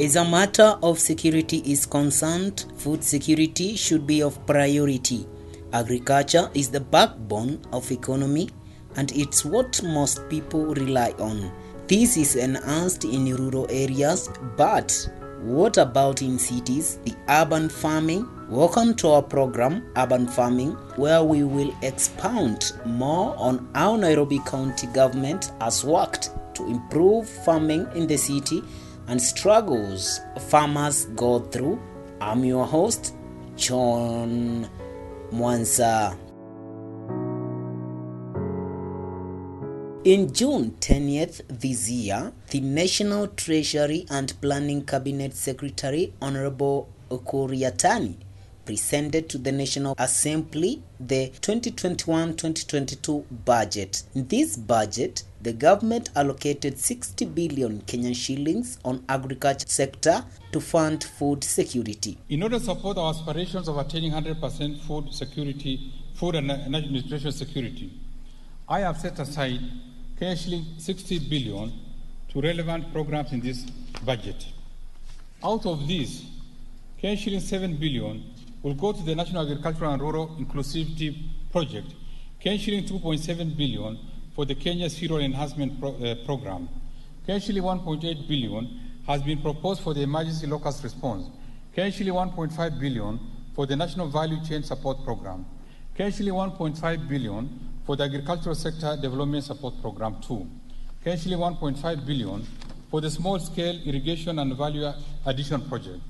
As a matter of security is concerned, food security should be of priority. Agriculture is the backbone of economy and it's what most people rely on. This is enhanced in rural areas, but what about in cities? The urban farming? Welcome to our program, Urban Farming, where we will expound more on how Nairobi County government has worked to improve farming in the city and struggles farmers go through. I'm your host, John Mwanza. In June 10th this year, the National Treasury and Planning Cabinet Secretary Honorable Okuriatani presented to the National Assembly the 2021-2022 budget. This budget, the government allocated 60 billion Kenyan shillings on agriculture sector to fund food security. In order to support our aspirations of attaining 100% food security, food and nutrition security, I have set aside shilling 60 billion to relevant programs in this budget. Out of this, shilling 7 billion will go to the National Agricultural and Rural Inclusivity Project, shilling 2.7 billion for the Kenya Cereal Enhancement Pro- uh, Program. shilling 1.8 billion has been proposed for the Emergency Locust Response. shilling 1.5 billion for the National Value Chain Support Program. shilling 1.5 billion for the Agricultural Sector Development Support Program 2. shilling 1.5 billion for the Small Scale Irrigation and Value Addition Project.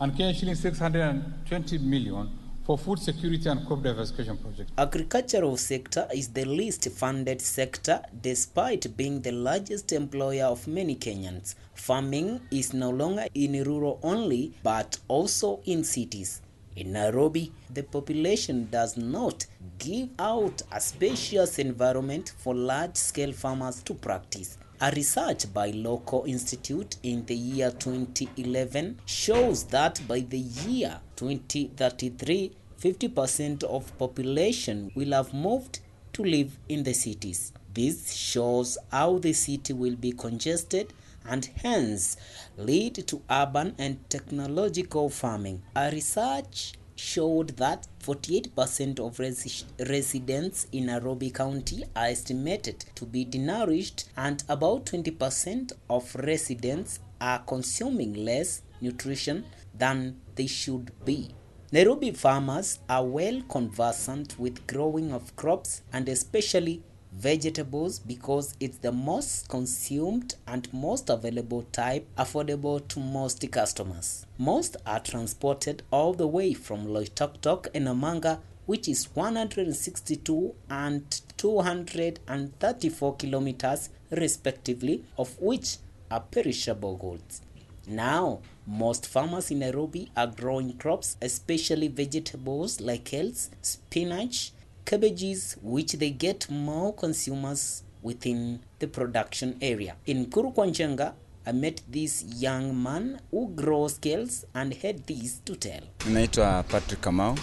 And shilling 620 million for food security and crop diversification project. Agricultural sector is the least funded sector despite being the largest employer of many Kenyans. Farming is no longer in rural only but also in cities. In Nairobi, the population does not give out a spacious environment for large scale farmers to practice. A research by Local Institute in the year 2011 shows that by the year 2033, 50% of population will have moved to live in the cities. This shows how the city will be congested and hence lead to urban and technological farming. A research showed that 48% of res residents in Nairobi County are estimated to be denourished and about 20% of residents are consuming less nutrition than they should be. Nairobi farmers are well conversant with growing of crops and especially vegetables because it's the most consumed and most available type affordable to most customers. Most are transported all the way from Loitoktok and Namanga which is 162 and 234 kilometers respectively of which are perishable goods. Now, most farmers in Nairobi are growing crops, especially vegetables like kales, spinach, cabbages, which they get more consumers within the production area. In Kurukwanchenga, I met this young man who grows scales and had this to tell. Naitwa Patrick Kamau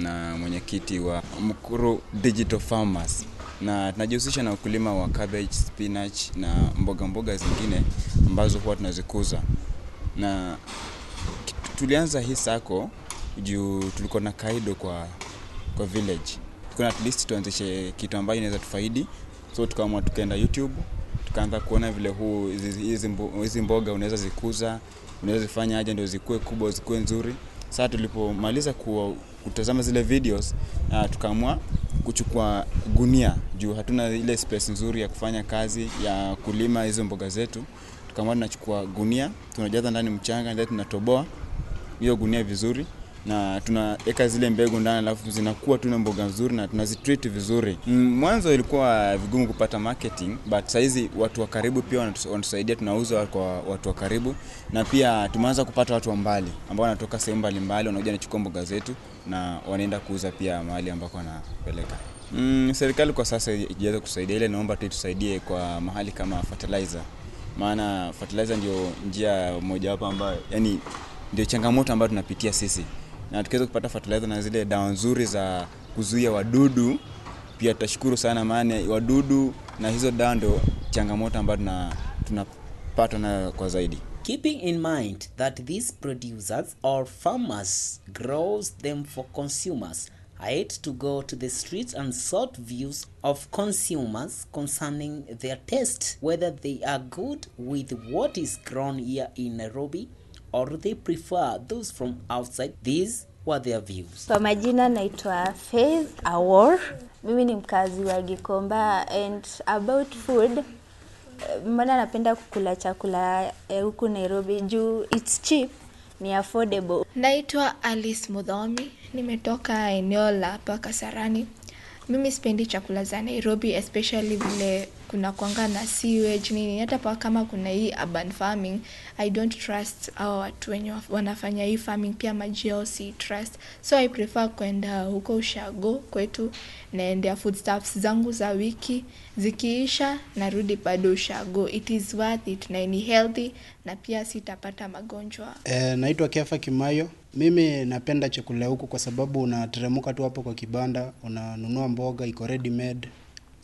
na mwenyekiti wa Mkuru Digital Farmers na tunajihusisha na ukulima wa cabbage, spinach na mboga mboga zingine ambazo huwa tunazikuza na tulianza hii sako juu tulikuwa na kaido kwa kwa village tukuna at least tuanzishe kitu ambayo inaweza tufaidi. So tukaamua tukaenda youtube tukaanza kuona vile huu hizi- hizi mbo- hizi mboga unaweza zikuza unaweza zifanya aje ndio zikuwe kubwa zikuwe nzuri. Saa tulipomaliza ku, kutazama zile videos uh, tukaamua kuchukua gunia. Juu hatuna ile space nzuri ya kufanya kazi ya kulima hizo mboga zetu. Tukaamua tunachukua gunia tunajaza ndani mchanga tunatoboa hiyo gunia vizuri na tunaweka zile mbegu ndani alafu zinakuwa tuna mboga nzuri na tunazitreat vizuri. Mm, mwanzo ilikuwa vigumu kupata marketing but saizi watu wa karibu pia wanatus- wanatusaidia tunauza kwa watu wa karibu. Na pia tumeanza kupata watu wa mbali ambao wanatoka sehemu mbalimbali wanakuja nachukua mboga zetu na wanaenda kuuza pia mahali ambako wanapeleka. Mm, serikali kwa sasa ijaweza kusaidia ile naomba tu tusaidie kwa mahali kama fertilizer. Maana fertilizer ndio njia mojawapo ambayo yani ndio changamoto ambayo tunapitia sisi na tukiweza kupata fertilizer na zile dawa nzuri za kuzuia wadudu pia tutashukuru sana maana wadudu na hizo dawa ndio changamoto ambayo tunapatwa nayo kwa zaidi. Keeping in mind that these producers or farmers grows them for consumers, I had to go to the streets and sought views of consumers concerning their taste, whether they are good with what is grown here in Nairobi or they prefer those from outside. These were their views. Kwa majina naitwa Faith Awor. Mimi ni mkazi wa Gikomba and about food mbona napenda kukula chakula eh, huku Nairobi juu it's cheap, ni affordable. Naitwa Alice Mudhomi, nimetoka eneo la hapa Kasarani. Mimi sipendi chakula za Nairobi especially vile kuna kwanga na sewage nini, hata pa kama kuna hii urban farming, I don't trust hao watu wenye wanafanya hii farming, pia maji yao si trust, so I prefer kwenda huko ushago kwetu, naendea foodstuffs zangu za wiki, zikiisha narudi bado ushago. It is worth it na ni healthy na pia sitapata magonjwa. Eh, naitwa Kefa Kimayo. Mimi napenda chakula huku kwa sababu unateremka tu hapo kwa kibanda, unanunua mboga iko ready made.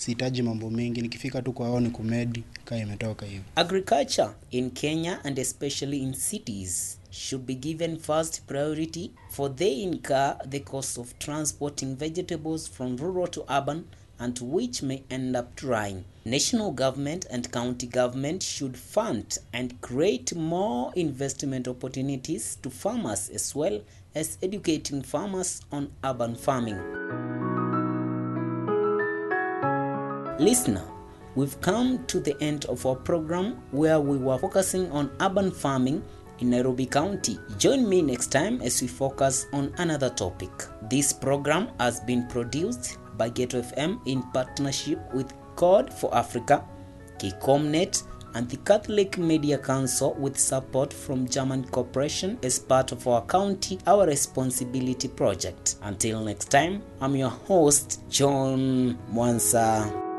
Sihitaji mambo mengi, nikifika tu kwa hao ni kumedi kaa imetoka hiyo. Agriculture in Kenya and especially in cities should be given first priority for they incur the cost of transporting vegetables from rural to urban and which may end up drying. National government and county government should fund and create more investment opportunities to farmers as well as educating farmers on urban farming. Listener, we've come to the end of our program where we were focusing on urban farming in Nairobi County. Join me next time as we focus on another topic. This program has been produced by Ghetto FM in partnership with Code for Africa, KCOMNET, and the Catholic Media Council with support from German Corporation as part of our county Our Responsibility project. Until next time, I'm your host, John Mwansa.